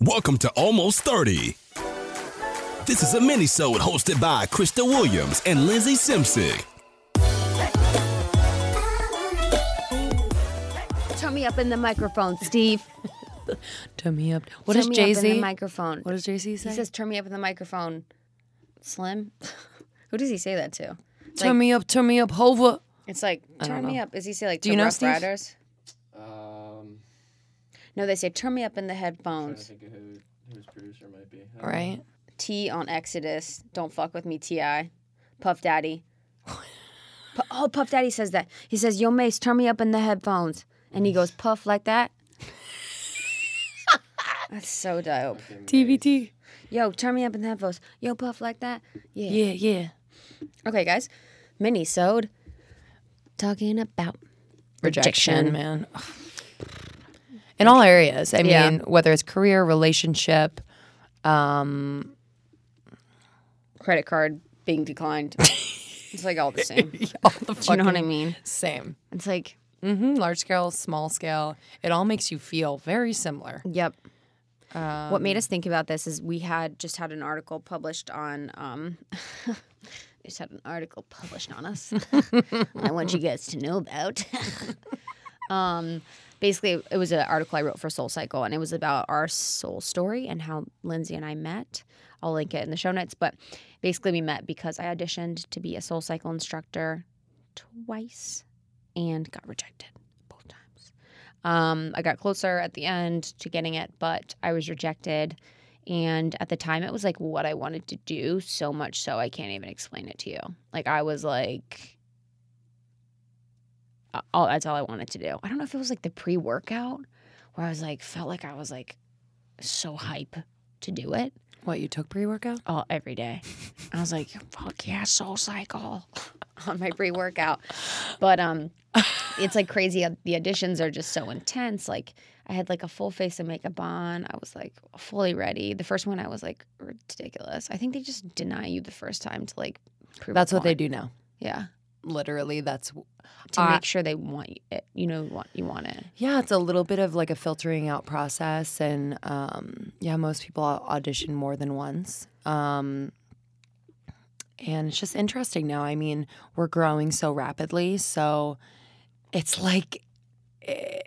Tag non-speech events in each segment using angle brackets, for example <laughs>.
Welcome to Almost 30. This is a mini-sode hosted by Krista Williams and Lindsey Simcik. Turn me up in the microphone, Steve. Turn me up. What Turn does me Jay up in the Z? microphone. What does Jay Z say? He says, "Turn me up in the microphone." Slim. <laughs> Who does he say that to? turn me up, turn me up, Hova. It's like don't turn me know. up. Does he say like Do to you know, Rough Steve? Riders? No, they say turn me up in the trying to headphones. think of who whose producer might be. I don't Right? T on Exodus. Don't fuck with me, Ti. Puff Daddy. <laughs> Pu- oh, Puff Daddy says that. He says, "Yo, Mase, turn me up in the headphones," and he goes puff like that. <laughs> That's so dope. know. TBT. Yo, turn me up in the headphones. Yo, puff like that. Yeah. Yeah, yeah. Okay, guys. Mini-sode. Talking about Rejection, Rejection. man. In all areas. I Yeah. mean, whether it's career, relationship, um, credit card being declined. <laughs> it's like all the same. <laughs> all the Do you know what I mean? Same. It's like, mm-hmm, Large scale, small scale. It all makes you feel very similar. yep. what made us think about this is we had just had an article published on. Um, <laughs> just had an article published on us. I want you guys to know about. um, basically, it was an article I wrote for Soul Cycle, and it was about our soul story and how Lindsey and I met. I'll link it in the show notes. But basically, we met because I auditioned to be a Soul Cycle instructor twice and got rejected both times. Um, I got closer at the end to getting it, but I was rejected. And at the time, it was like what I wanted to do so much so I can't even explain it to you. Like, I was like, all, that's all I wanted to do. I don't know if it was like the pre workout where I was like, felt like I was like so hype to do it What, you took pre workout? all every day. I was like, fuck yeah, soul cycle <laughs> on my pre workout. But um it's like crazy. uh, The auditions are just so intense. Like I had like a full face of makeup on. I was like fully ready. The first one I was like ridiculous. I think they just deny you the first time to like prove That's what they do now. Yeah. Literally, that's To I- make sure they want it. You know want you want it. Yeah, it's a little bit of like a filtering out process, and um, yeah, most people audition more than once. Um, and it's just interesting now. I mean, we're growing so rapidly, so it's like eh,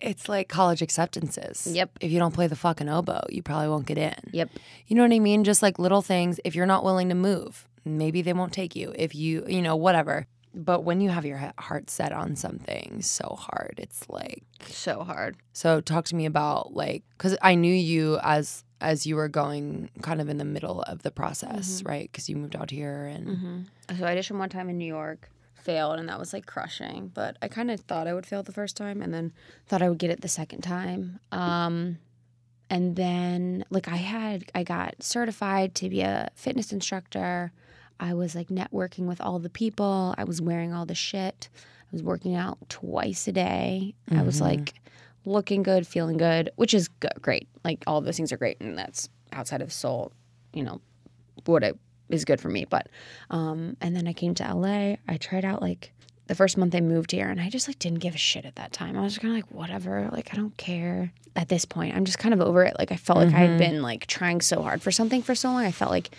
it's like college acceptances. Yep. If you don't play the fucking oboe, you probably won't get in. Yep. You know what I mean? Just like little things. If you're not willing to move, maybe they won't take you. If you, you know, whatever. But when you have your heart set on something so hard, it's like So hard. so talk to me about like cuz I knew you as as you were going kind of in the middle of the process, right? Cuz you moved out here and So I auditioned one time in New York, failed, and that was like crushing. But I kind of thought I would fail the first time, and then thought I would get it the second time. Um, and then like I had, I got certified to be a fitness instructor. I was like networking with all the people. I was wearing all the shit. I was working out twice a day. I was like looking good, feeling good, which is good, great. Like all those things are great, and that's outside of soul, you know, what it is good for me. But um, and then I came to LA. I tried out like the first month I moved here, and I just like didn't give a shit at that time. I was kind of like whatever, like I don't care at this point. I'm just kind of over it. Like I felt like I had been like trying so hard for something for so long. I felt like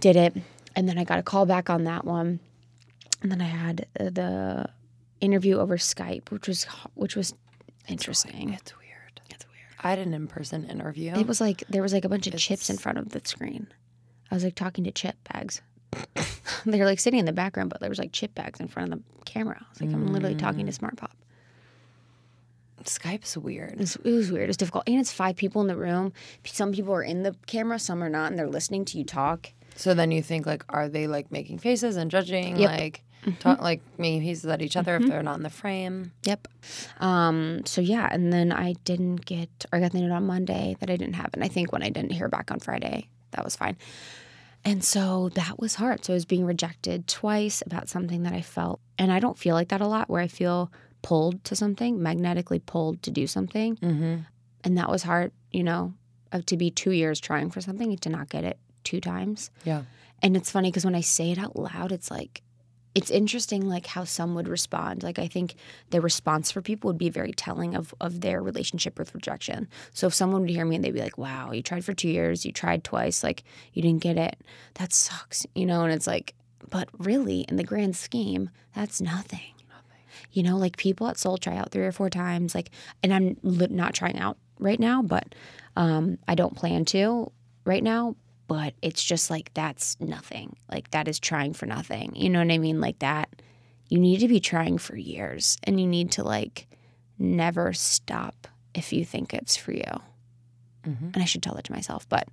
did it, and then I got a call back on that one, and then I had the interview over Skype, which was which was interesting. it's weird. It's weird. I had an in-person interview. It was like there was like a bunch of chips in front of the screen. I was like talking to chip bags. <laughs> they were like sitting in the background, but there was like chip bags in front of the camera. I was like, I'm literally talking to mm. Smart Pop. Skype's weird. It was, it was weird. It's difficult, and it's five people in the room. Some people are in the camera, some are not, and they're listening to you talk. So then you think like, are they like making faces and judging, Yep. Mm-hmm. like, talk, like making faces at each other if they're not in the frame? Yep. Um, so yeah, and then I didn't get, or I got the note on Monday that I didn't have, and I think when I didn't hear back on Friday, that was fine. And so that was hard. So I was being rejected twice about something that I felt, and I don't feel like that a lot, where I feel pulled to something, magnetically pulled to do something, Mm-hmm. and that was hard. You know, of to be two years trying for something to not get it two times. Yeah. And it's funny because when I say it out loud, it's like it's interesting like how some would respond. Like i think the response for people would be very telling of of their relationship with rejection. So if someone would hear me and they'd be like wow you tried for two years you tried twice like you didn't get it that sucks you know? And it's like but really in the grand scheme that's nothing. You know like people at soul try out three or four times like and i'm not trying out right now but um i don't plan to right now but it's just like that's nothing. Like that is trying for nothing. You know what i mean? Like that you need to be trying for years and you need to like never stop if you think it's for you. And i should tell that to myself but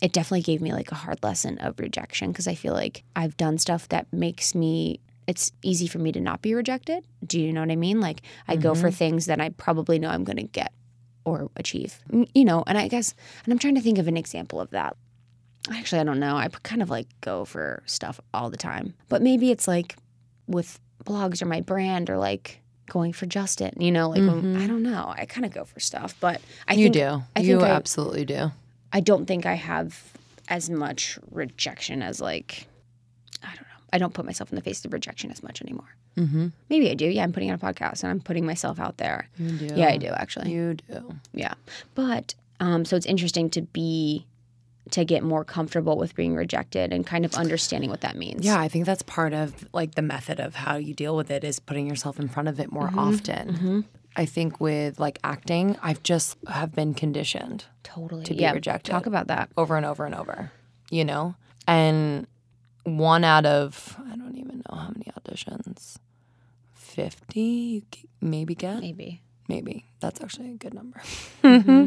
it definitely gave me like a hard lesson of rejection because i feel like i've done stuff that makes me it's easy for me to not be rejected. Do you know what i mean? Like i go for things that i probably know i'm going to get or achieve. Mm, you know and i guess and i'm trying to think of an example of that actually i don't know i kind of like go for stuff all the time but maybe it's like with blogs or my brand or like going for justin you know like when- i don't know i kind of go for stuff but i you think do. I you think I- absolutely do. I don't think I have as much rejection as like I don't know. I don't put myself in the face of rejection as much anymore. Mm-hmm. Maybe I do. Yeah, I'm putting on a podcast and I'm putting myself out there. You do. Yeah, I do actually. You do. Yeah, but um, so it's interesting to be to get more comfortable with being rejected and kind of understanding what that means. Yeah, I think that's part of like the method of how you deal with it is putting yourself in front of it more mm-hmm. often. Mm-hmm. I think with like acting, I've just have been conditioned totally. to be rejected. Talk about that. over and over and over, you know? And one out of, I don't even know how many auditions, 50, you maybe get? Maybe. Maybe. That's actually a good number. <laughs> Mm-hmm.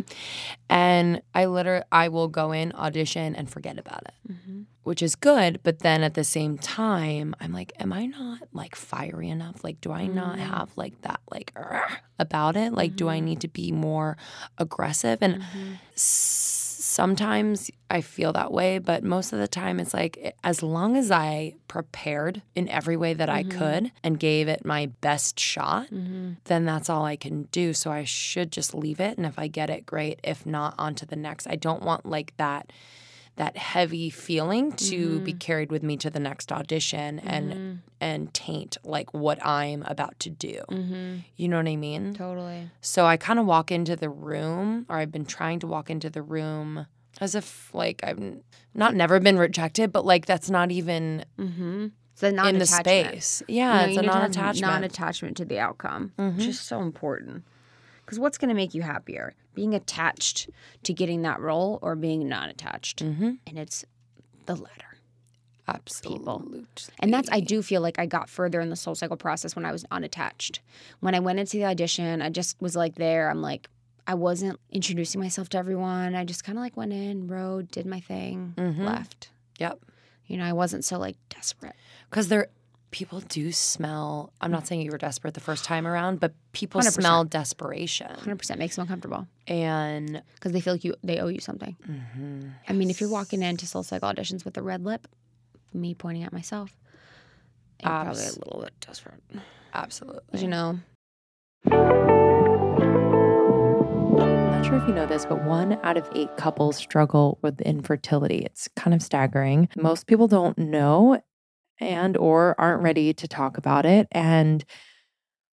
and I literally, I will go in, audition, and forget about it, Mm-hmm. which is good. But then at the same time, I'm like, am I not like fiery enough? Like, do I not Mm. have like that, like, about it? Like, do I Mm-hmm. need to be more aggressive? And s- sometimes I feel that way, but most of the time it's like eh, as long as I prepared in every way that I could and gave it my best shot, then that's all I can do. So I should just leave it and if I get it great, if not on to the next. I don't want like that that heavy feeling to be carried with me to the next audition and and taint like what I'm about to do. Mm-hmm. You know what I mean? Totally. So I kind of walk into the room, or I've been trying to walk into the room as if like I've not never been rejected, but like that's not even Mm-hmm. So in the space. You Yeah, know, it's a need to have non-attachment. Mm-hmm. Non-attachment to the outcome, which is so important. Because what's going to make you happier? Being attached to getting that role or being non-attached? mm-hmm. And it's the latter. Absolutely. And that's I do feel like I got further in the soul cycle process when I was unattached. When I went into the audition, I just was like there. I'm like I wasn't introducing myself to everyone. I just kind of like went in, rode, did my thing, Mhm. left. Yep. You know, I wasn't so like desperate. Because there, people do smell. I'm not saying you were desperate the first time around, but people 100%. smell desperation, 100% makes them uncomfortable and because they feel like you they owe you something. mm-hmm. I mean, if you're walking into soul cycle auditions with a red lip, me pointing at myself, you're probably a little bit desperate. absolutely, You know, I'm not sure if you know this, but one out of eight couples struggle with infertility. It's kind of staggering. Most people don't know and or aren't ready to talk about it. And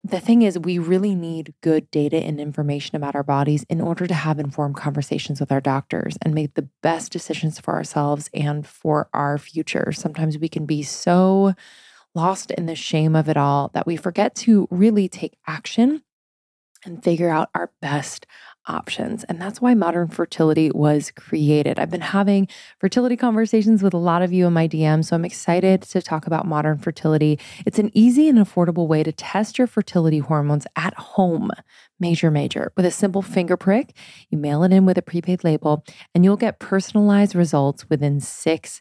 the thing is, we really need good data and information about our bodies in order to have informed conversations with our doctors and make the best decisions for ourselves and for our future. Sometimes we can be so lost in the shame of it all that we forget to really take action and figure out our best options. And that's why modern fertility was created. I've been having fertility conversations with a lot of you in my DM, so I'm excited to talk about modern fertility. It's an easy and affordable way to test your fertility hormones at home. Major, major. With a simple finger prick, you mail it in with a prepaid label, and you'll get personalized results within six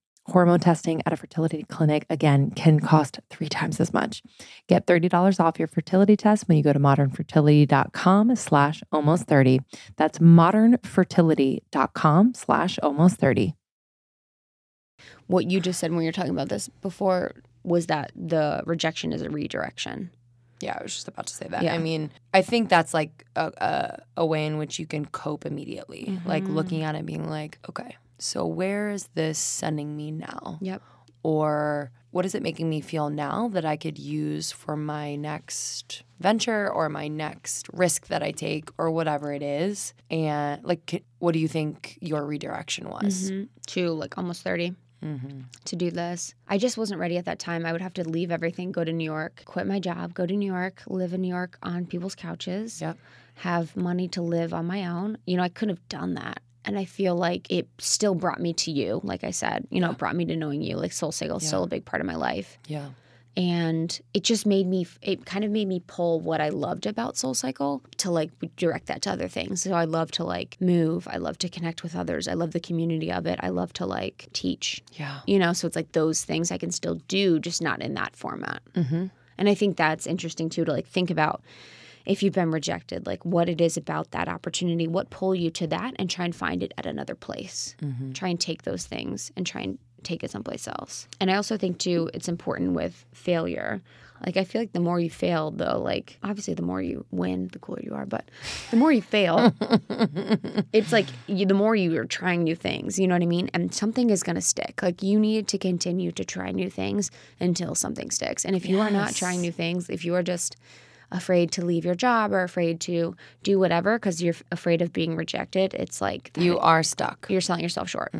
Hormone testing at a fertility clinic, again, can cost three times as much. Get $30 off your fertility test when you go to modernfertility.com slash almost 30. That's modernfertility.com slash almost 30. What you just said when you were talking about this before was that the rejection is a redirection. Yeah, I was just about to say that. Yeah. I mean, I think that's like a, a, a way in which you can cope immediately, like mm-hmm. looking at it being like, okay, so where is this sending me now? Yep. or what is it making me feel now that I could use for my next venture or my next risk that I take or whatever it is? And like, what do you think your redirection was? Mhm. To like almost 30 Mm-hmm. to do this. I just wasn't ready at that time. I would have to leave everything, go to New York, quit my job, go to New York, live in New York on people's couches, Yep. have money to live on my own. You know, I couldn't have done that. And I feel like it still brought me to you, like I said, you know, it brought me to knowing you. Like Soul Cycle is still a big part of my life. Yeah. and it just made me it kind of made me pull what i loved about soul cycle to like direct that to other things so i love to like move i love to connect with others i love the community of it i love to like teach Yeah. you know so it's like those things i can still do just not in that format Mm-hmm. and i think that's interesting too to like think about if you've been rejected like what it is about that opportunity what pull you to that and try and find it at another place Mm-hmm. try and take those things and try and take it someplace else. And I also think too it's important with failure. Like I feel like the more you fail though, like obviously the more you win, the cooler you are, but the more you fail, <laughs> it's like you, the more you are trying new things, you know what I mean? And something is going to stick. Like you need to continue to try new things until something sticks. And if you are not trying new things, if you are just afraid to leave your job or afraid to do whatever because you're afraid of being rejected, it's like You are stuck. you're selling yourself short.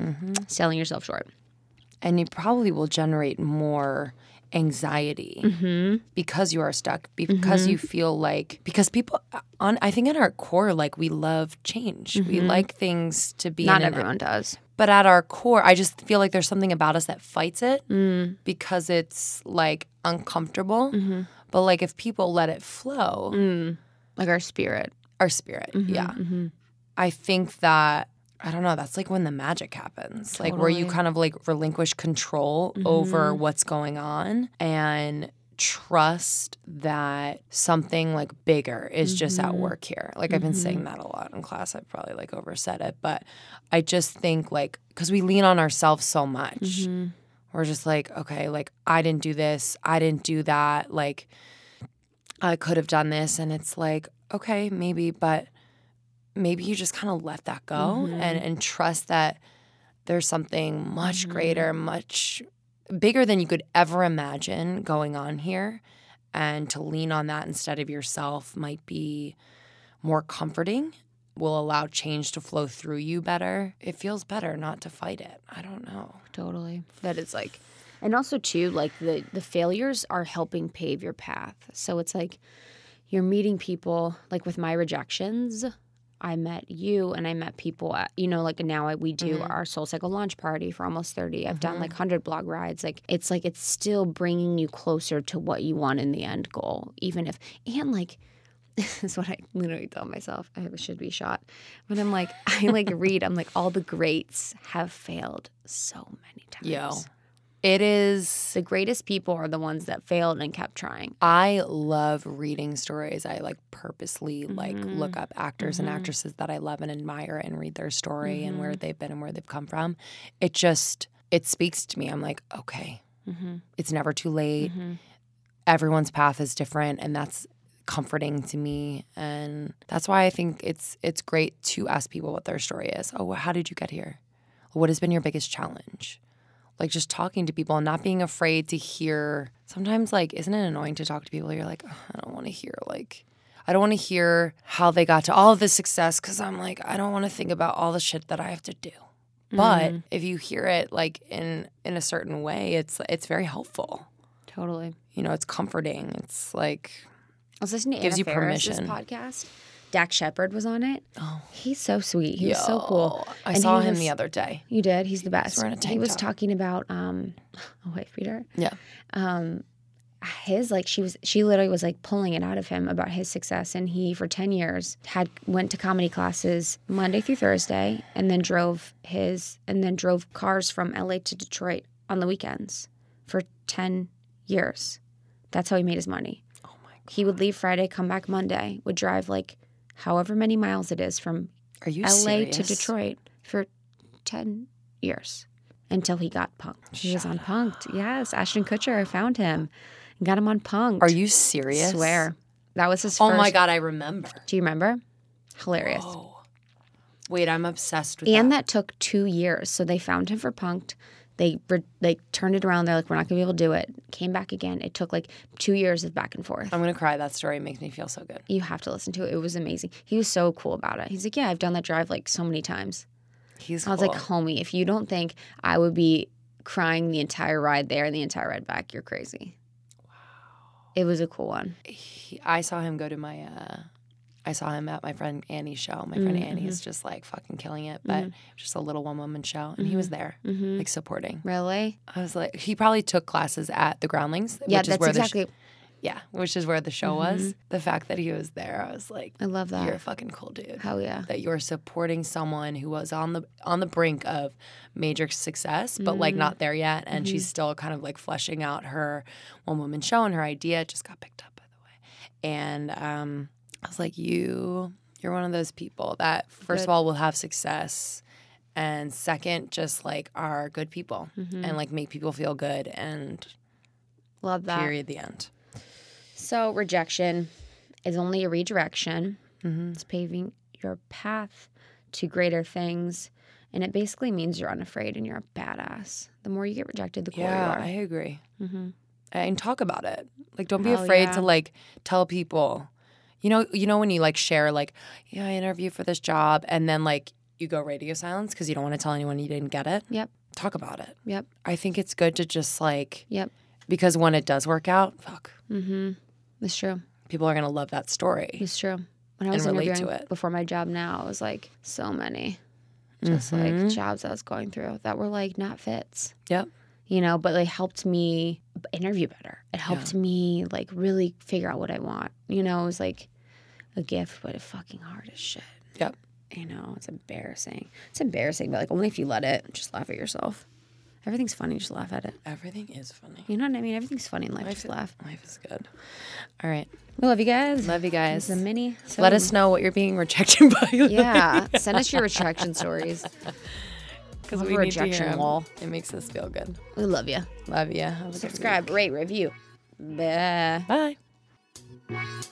Selling yourself short. and you probably will generate more anxiety Mm-hmm. because you are stuck because you feel like because people on i think at our core like we love change we like things to be Mm-hmm. Not in an- everyone does. but at our core i just feel like there's something about us that fights it Mm. because it's like uncomfortable Mm-hmm. But like if people let it flow Mm. Like our spirit. our spirit yeah Mm-hmm. i think that I don't know. That's like when the magic happens, like where you kind of like relinquish control Mm-hmm. over what's going on and trust that something like bigger is just at Mm-hmm. work here. Like I've been saying that a lot in class. I've probably like oversaid it, but I just think like because we lean on ourselves so much, Mm-hmm. We're just like, okay, like I didn't do this, I didn't do that, like I could have done this, and it's like, okay, maybe, but maybe you just kind of let that go Mm-hmm. and and trust that there's something much Mm-hmm. greater, much bigger than you could ever imagine going on here, and to lean on that instead of yourself might be more comforting. Will allow change to flow through you better. It feels better not to fight it. I don't know. Totally. That is like and also too, like the the failures are helping pave your path. So it's like you're meeting people like with my rejections. I met you and I met people at, you know, like now we do mm-hmm. our Soul Cycle launch party for almost 30. I've done mm-hmm. like 100 blog rides. Like, it's like it's still bringing you closer to what you want in the end goal, even if, and like, <laughs> is what I literally tell myself. I should be shot. But I'm like, <laughs> I like read, I'm like, all the greats have failed so many times. Yo, it is. The greatest people are the ones that failed and kept trying. I love reading stories. I like purposely like Mm-hmm. look up actors and actresses that I love and admire and read their story and Mm-hmm. where they've been and where they've come from. It just it speaks to me. I'm like, okay, Mm-hmm. it's never too late. Everyone's path is different, and that's comforting to me. And that's why I think it's it's great to ask people what their story is. Oh, how did you get here? What has been your biggest challenge? like just talking to people and not being afraid to hear. Sometimes, like, isn't it annoying to talk to people? You're like, "Ugh, I don't want to hear, like, I don't want to hear how they got to all of this success because I'm like, I don't want to think about all the shit that I have to do. But mm-hmm. if you hear it like in in a certain way, it's it's very helpful. Totally. You know, it's comforting. It's like I was listening to Gives Anna you permission. podcast. Dax Shepard was on it. Oh. He's so sweet. He's so cool. I And saw he him was- the other day. You did. He's the best. wearing a he tank was top. talking about um, oh wait, Peter. Yeah. Um, his like she was she literally was like pulling it out of him about his success, and he for ten years had went to comedy classes Monday through Thursday, and then drove his and then drove cars from L.A. to Detroit on the weekends for ten years. That's how he made his money. He would leave Friday, come back Monday, would drive like however many miles it is from Are you LA serious? to Detroit for 10 years until he got punked. He was on Punk'd. Yes, Ashton Kutcher found him and got him on Punk'd. Are you serious? Swear. That was his Oh first. my god, I remember. Do you remember? Hilarious. Oh. Wait, I'm obsessed with And that. that took two years. So they found him for Punk'd. They re- they turned it around. They're like, we're not gonna be able to do it. Came back again. It took like two years of back and forth. I'm gonna cry. That story makes me feel so good. you have to listen to it. It was amazing. He was so cool about it. He's like, yeah, I've done that drive like so many times. He's I was cool. like, homie, if you don't think I would be crying the entire ride there and the entire ride back, you're crazy. Wow. It was a cool one. he, I saw him go to my uh I saw him at my friend Annie's show. My friend Annie is just like fucking killing it, but just a little one woman show, and he was there, like supporting. Really? I was like, he probably took classes at the Groundlings, Yeah, which is that's where the exactly. sh- yeah, which is where the show Mm-hmm. was. The fact that he was there, I was like, I love that. you're a fucking cool dude. Hell yeah. That you're supporting someone who was on the on the brink of major success, but like Mm-hmm. not there yet, and she's still kind of like fleshing out her one woman show, and her idea just got picked up, by the way. And um, I was like, you, you're one of those people that first of all will have success, and second, just like are good people Mm-hmm. and like make people feel good, and Love that. period, the end. So rejection is only a redirection. Mm-hmm. It's paving your path to greater things. And it basically means you're unafraid and you're a badass. The more you get rejected, the cooler Yeah, you are. I agree. mm-hmm. and talk about it. Like, don't be Hell afraid yeah. to like tell people. You know, you know when you like share like, yeah, I interviewed for this job, and then like you go radio silence because you don't want to tell anyone you didn't get it. Yep. Talk about it. Yep. I think it's good to just like Yep. because when it does work out, fuck, Mm-hmm. It's true. people are gonna love that story. It's true. When I was interviewing it. before my job now, it was like so many just like jobs I was going through that were like not fits. Yep. You know, but they helped me interview better. It helped me like really figure out what I want. You know, it was like a gift, but it's fucking hard as shit. Yep. You know, it's embarrassing. It's embarrassing, but like only if you let it. Just laugh at yourself. Everything's funny. Just laugh at it. Everything is funny. You know what I mean? Everything's funny in life. Just laugh. Life is good. All right. We love you guys. Love you guys. It's a mini. Let us know what you're being rejected <laughs> by. <laughs> Yeah, send us your rejection stories. <laughs> because we a need to hear rejection 'em. wall. It makes us feel good. We love you. Love you. Subscribe, rate, review. Bye. Bye.